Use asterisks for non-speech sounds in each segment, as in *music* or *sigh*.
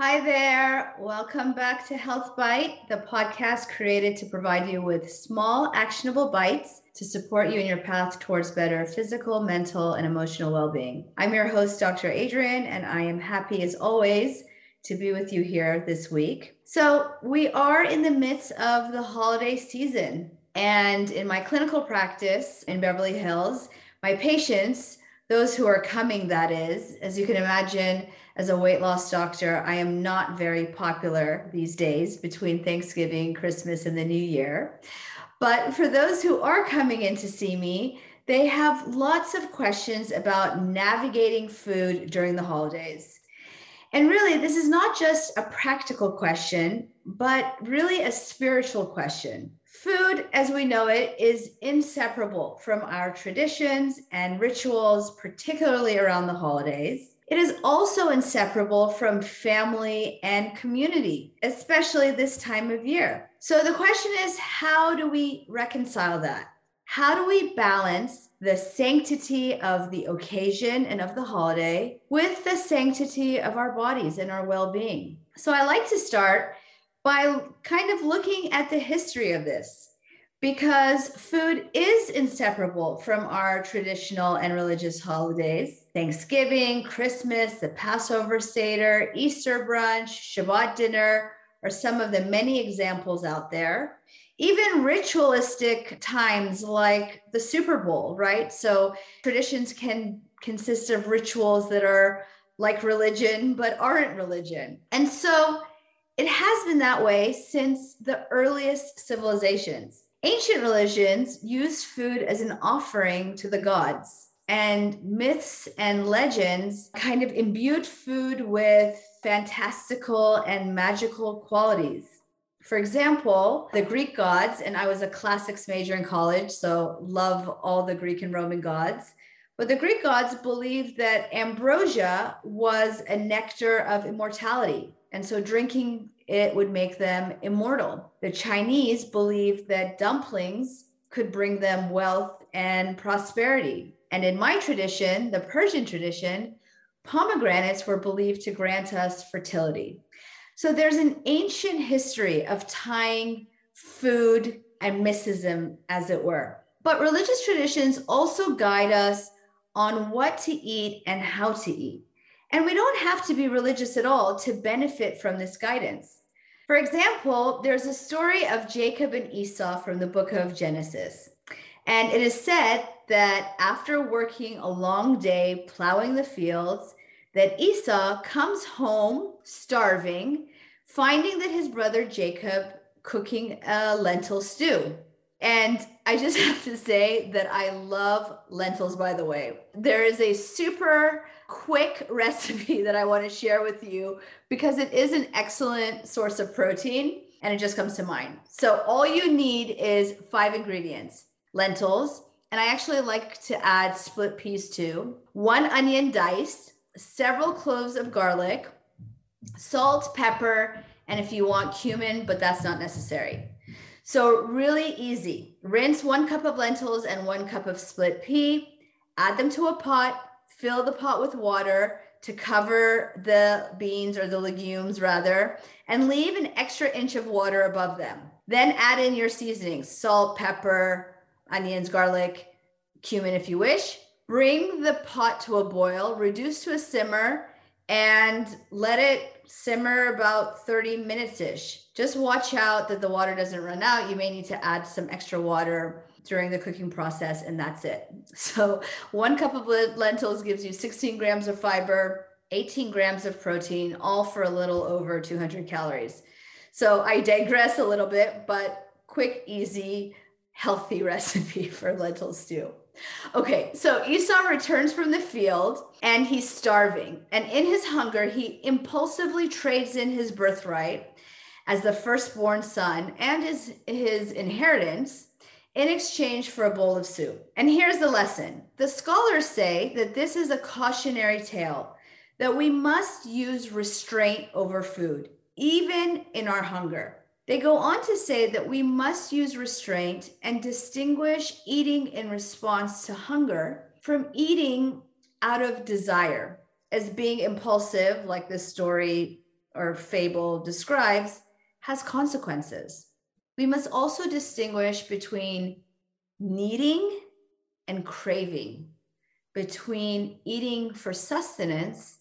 Hi there. Welcome back to Health Bite, the podcast created to provide you with small, actionable bites to support you in your path towards better physical, mental, and emotional well being. I'm your host, Dr. Adrienne, and I am happy as always to be with you here this week. So, we are in the midst of the holiday season. And in my clinical practice in Beverly Hills, my patients, those who are coming, that is, as you can imagine, as a weight loss doctor, I am not very popular these days between Thanksgiving, Christmas, and the new year. But for those who are coming in to see me, they have lots of questions about navigating food during the holidays. And really, this is not just a practical question, but really a spiritual question. Food, as we know it, is inseparable from our traditions and rituals, particularly around the holidays. It is also inseparable from family and community, especially this time of year. So the question is how do we reconcile that? How do we balance the sanctity of the occasion and of the holiday with the sanctity of our bodies and our well being? So I like to start by kind of looking at the history of this because food is inseparable from our traditional and religious holidays. Thanksgiving, Christmas, the Passover Seder, Easter brunch, Shabbat dinner are some of the many examples out there. Even ritualistic times like the Super Bowl, right? So traditions can consist of rituals that are like religion, but aren't religion. And so it has been that way since the earliest civilizations. Ancient religions used food as an offering to the gods, and myths and legends kind of imbued food with fantastical and magical qualities. For example, the Greek gods, and I was a classics major in college, so love all the Greek and Roman gods. But the Greek gods believed that ambrosia was a nectar of immortality. And so drinking it would make them immortal. The Chinese believed that dumplings could bring them wealth and prosperity. And in my tradition, the Persian tradition, pomegranates were believed to grant us fertility. So there's an ancient history of tying food and mysticism, as it were. But religious traditions also guide us on what to eat and how to eat. And we don't have to be religious at all to benefit from this guidance. For example, there's a story of Jacob and Esau from the book of Genesis. And it is said that after working a long day plowing the fields, that Esau comes home starving, finding that his brother Jacob cooking a lentil stew. And I just *laughs* have to say that I love lentils, by the way. There is a super quick *laughs* recipe that I want to share with you because it is an excellent source of protein and it just comes to mind. So, all you need is five ingredients lentils, and I actually like to add split peas too, one onion diced, several cloves of garlic, salt, pepper, and if you want cumin, but that's not necessary. So, really easy. Rinse one cup of lentils and one cup of split pea, add them to a pot, fill the pot with water to cover the beans or the legumes rather, and leave an extra inch of water above them. Then add in your seasonings salt, pepper, onions, garlic, cumin if you wish. Bring the pot to a boil, reduce to a simmer, and let it simmer about 30 minutes ish. Just watch out that the water doesn't run out. You may need to add some extra water during the cooking process, and that's it. *laughs* So, one cup of lentils gives you 16 grams of fiber, 18 grams of protein, all for a little over 200 calories. So, I digress a little bit, but quick, easy, healthy *laughs* recipe for lentil stew. Okay, so Esau returns from the field and he's starving. And in his hunger, he impulsively trades in his birthright as the firstborn son and his, his inheritance in exchange for a bowl of soup. And here's the lesson the scholars say that this is a cautionary tale that we must use restraint over food, even in our hunger. They go on to say that we must use restraint and distinguish eating in response to hunger from eating out of desire as being impulsive, like this story or fable describes has consequences. We must also distinguish between needing and craving, between eating for sustenance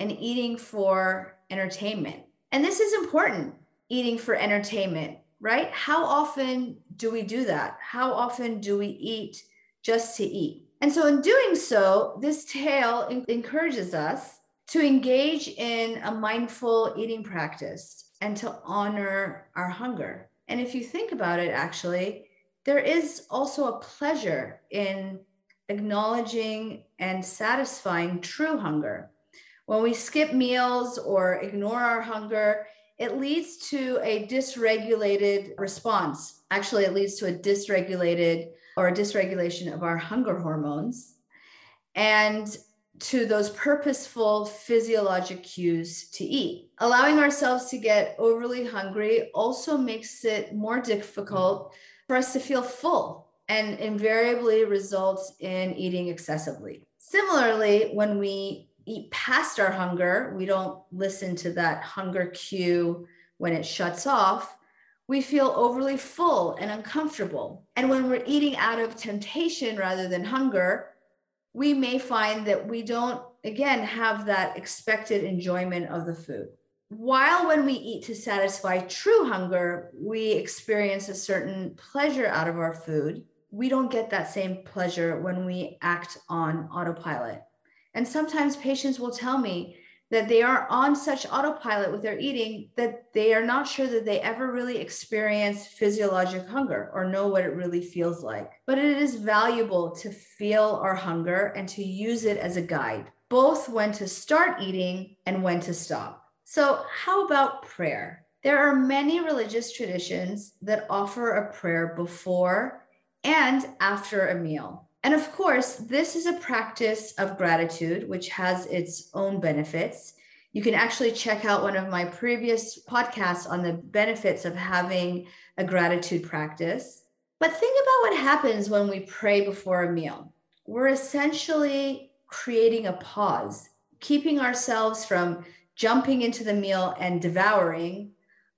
and eating for entertainment. And this is important eating for entertainment, right? How often do we do that? How often do we eat just to eat? And so, in doing so, this tale encourages us to engage in a mindful eating practice and to honor our hunger. And if you think about it, actually, there is also a pleasure in acknowledging and satisfying true hunger. When we skip meals or ignore our hunger, it leads to a dysregulated response. Actually, it leads to a dysregulated or a dysregulation of our hunger hormones and to those purposeful physiologic cues to eat. Allowing ourselves to get overly hungry also makes it more difficult for us to feel full and invariably results in eating excessively. Similarly, when we eat past our hunger, we don't listen to that hunger cue when it shuts off, we feel overly full and uncomfortable. And when we're eating out of temptation rather than hunger, we may find that we don't, again, have that expected enjoyment of the food. While when we eat to satisfy true hunger, we experience a certain pleasure out of our food, we don't get that same pleasure when we act on autopilot. And sometimes patients will tell me that they are on such autopilot with their eating that they are not sure that they ever really experience physiologic hunger or know what it really feels like. But it is valuable to feel our hunger and to use it as a guide, both when to start eating and when to stop. So, how about prayer? There are many religious traditions that offer a prayer before and after a meal. And of course, this is a practice of gratitude, which has its own benefits. You can actually check out one of my previous podcasts on the benefits of having a gratitude practice. But think about what happens when we pray before a meal. We're essentially creating a pause, keeping ourselves from jumping into the meal and devouring,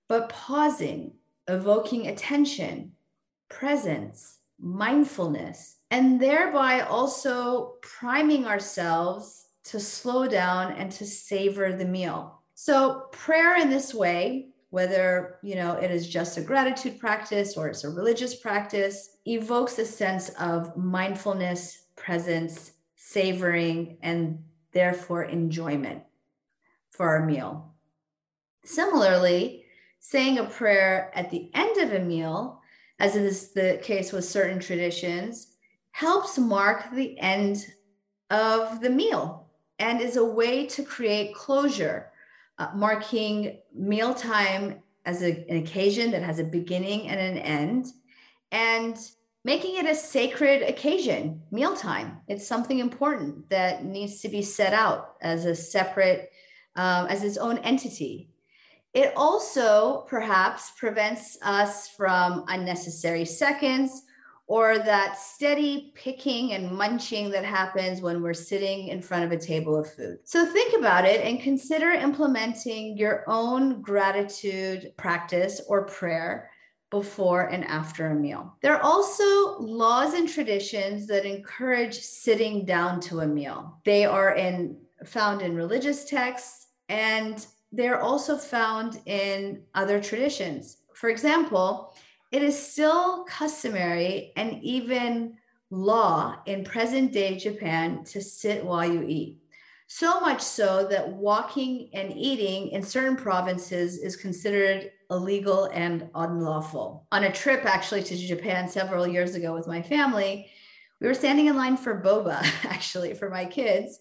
but pausing, evoking attention, presence, mindfulness and thereby also priming ourselves to slow down and to savor the meal. So prayer in this way, whether you know it is just a gratitude practice or it's a religious practice, evokes a sense of mindfulness, presence, savoring, and therefore enjoyment for our meal. Similarly, saying a prayer at the end of a meal, as is the case with certain traditions, helps mark the end of the meal and is a way to create closure, uh, marking mealtime as a, an occasion that has a beginning and an end, and making it a sacred occasion, mealtime. It's something important that needs to be set out as a separate, um, as its own entity. It also perhaps prevents us from unnecessary seconds or that steady picking and munching that happens when we're sitting in front of a table of food. So think about it and consider implementing your own gratitude practice or prayer before and after a meal. There are also laws and traditions that encourage sitting down to a meal. They are in found in religious texts and they're also found in other traditions. For example, it is still customary and even law in present day Japan to sit while you eat. So much so that walking and eating in certain provinces is considered illegal and unlawful. On a trip actually to Japan several years ago with my family, we were standing in line for boba, *laughs* actually, for my kids.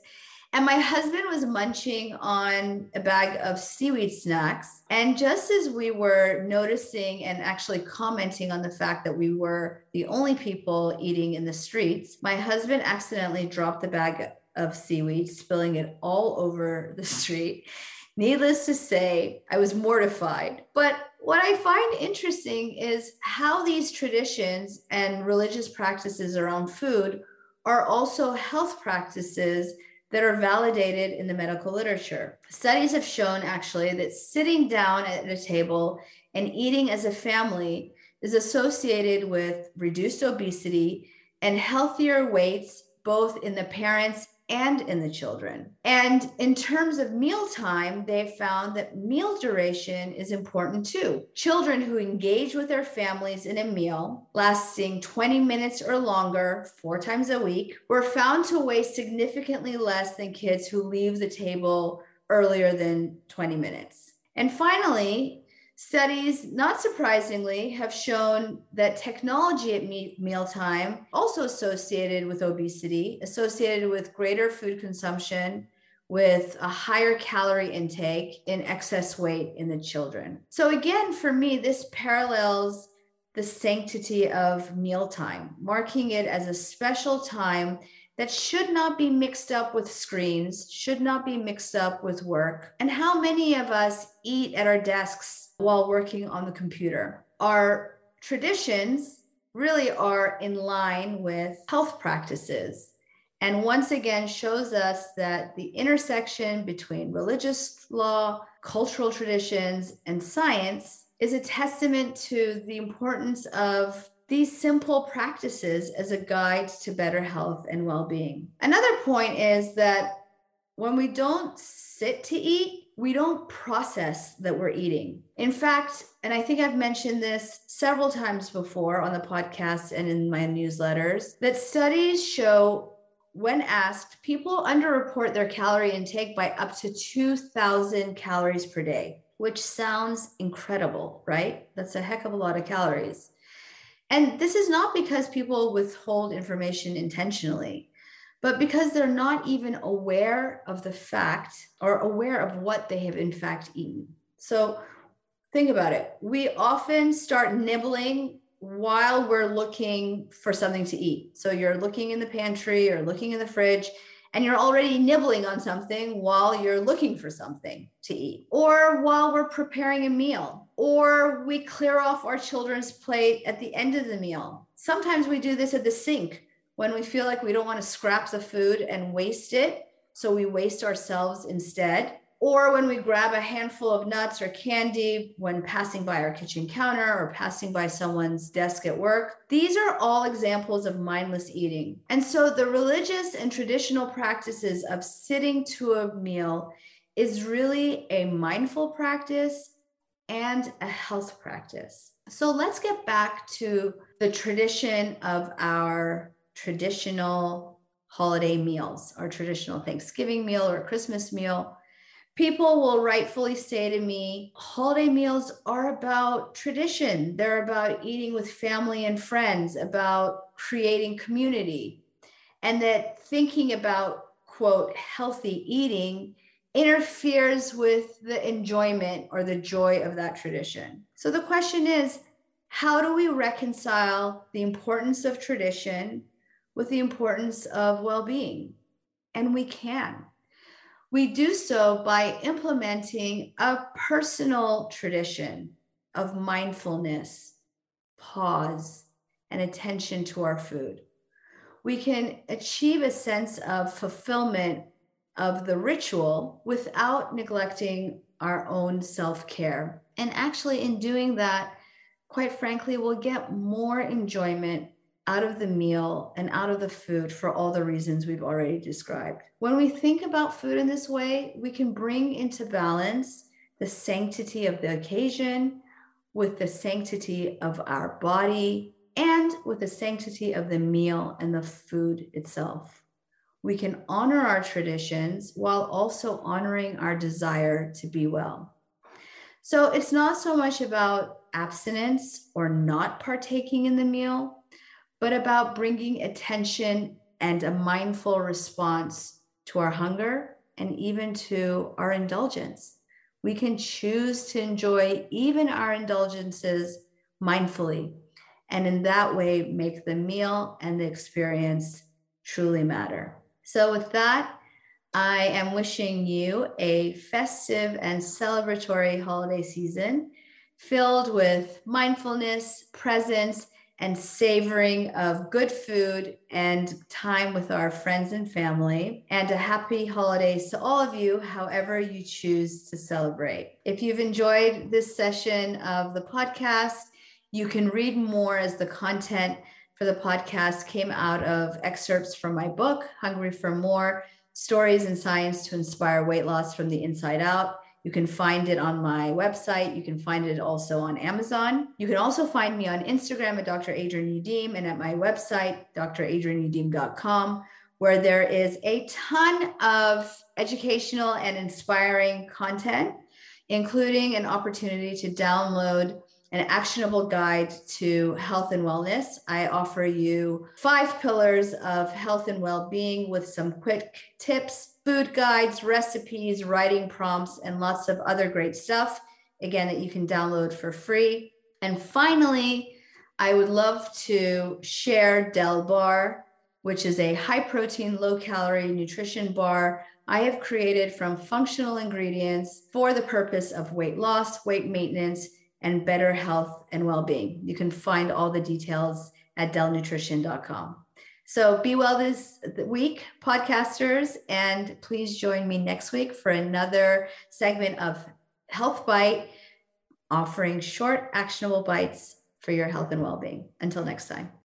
And my husband was munching on a bag of seaweed snacks. And just as we were noticing and actually commenting on the fact that we were the only people eating in the streets, my husband accidentally dropped the bag of seaweed, spilling it all over the street. Needless to say, I was mortified. But what I find interesting is how these traditions and religious practices around food are also health practices that are validated in the medical literature. Studies have shown actually that sitting down at a table and eating as a family is associated with reduced obesity and healthier weights, both in the parents and in the children. And in terms of mealtime, they've found that meal duration is important too. Children who engage with their families in a meal lasting 20 minutes or longer, four times a week, were found to weigh significantly less than kids who leave the table earlier than 20 minutes. And finally, Studies, not surprisingly, have shown that technology at me- mealtime also associated with obesity, associated with greater food consumption, with a higher calorie intake in excess weight in the children. So again, for me, this parallels the sanctity of mealtime, marking it as a special time that should not be mixed up with screens, should not be mixed up with work. And how many of us eat at our desks while working on the computer? Our traditions really are in line with health practices. And once again, shows us that the intersection between religious law, cultural traditions, and science is a testament to the importance of these simple practices as a guide to better health and well being. Another point is that when we don't sit to eat, we don't process that we're eating. In fact, and I think I've mentioned this several times before on the podcast and in my newsletters, that studies show when asked, people underreport their calorie intake by up to 2,000 calories per day, which sounds incredible, right? That's a heck of a lot of calories. And this is not because people withhold information intentionally, but because they're not even aware of the fact or aware of what they have in fact eaten. So think about it. We often start nibbling while we're looking for something to eat. So you're looking in the pantry or looking in the fridge and you're already nibbling on something while you're looking for something to eat, or while we're preparing a meal, or we clear off our children's plate at the end of the meal. Sometimes we do this at the sink when we feel like we don't want to scrap the food and waste it. So we waste ourselves instead or when we grab a handful of nuts or candy when passing by our kitchen counter or passing by someone's desk at work. These are all examples of mindless eating. And so the religious and traditional practices of sitting to a meal is really a mindful practice and a health practice. So let's get back to the tradition of our traditional holiday meals, our traditional Thanksgiving meal or Christmas meal people will rightfully say to me, holiday meals are about tradition. They're about eating with family and friends, about creating community. And that thinking about, quote, healthy eating interferes with the enjoyment or the joy of that tradition. So the question is, how do we reconcile the importance of tradition with the importance of well being? And we can. We do so by implementing a personal tradition of mindfulness, pause, and attention to our food. We can achieve a sense of fulfillment of the ritual without neglecting our own self care. And actually, in doing that, quite frankly, we'll get more enjoyment out of the meal and out of the food for all the reasons we've already described. When we think about food in this way, we can bring into balance the sanctity of the occasion with the sanctity of our body and with the sanctity of the meal and the food itself. We can honor our traditions while also honoring our desire to be well. So it's not so much about abstinence or not partaking in the meal, but about bringing attention and a mindful response to our hunger and even to our indulgence. We can choose to enjoy even our indulgences mindfully, and in that way, make the meal and the experience truly matter. So, with that, I am wishing you a festive and celebratory holiday season filled with mindfulness, presence, and savoring of good food and time with our friends and family. And a happy holidays to all of you, however you choose to celebrate. If you've enjoyed this session of the podcast, you can read more as the content for the podcast came out of excerpts from my book, Hungry for More Stories and Science to Inspire Weight Loss from the Inside Out. You can find it on my website. You can find it also on Amazon. You can also find me on Instagram at Dr. Adrienne Youdim and at my website, dradrienneyoudim.com, where there is a ton of educational and inspiring content, including an opportunity to download an actionable guide to health and wellness. I offer you five pillars of health and well being with some quick tips, food guides, recipes, writing prompts, and lots of other great stuff. Again, that you can download for free. And finally, I would love to share Del Bar, which is a high protein, low calorie nutrition bar I have created from functional ingredients for the purpose of weight loss, weight maintenance, and better health and well being. You can find all the details at delnutrition.com. So be well this week, podcasters, and please join me next week for another segment of Health Bite, offering short, actionable bites for your health and well being. Until next time.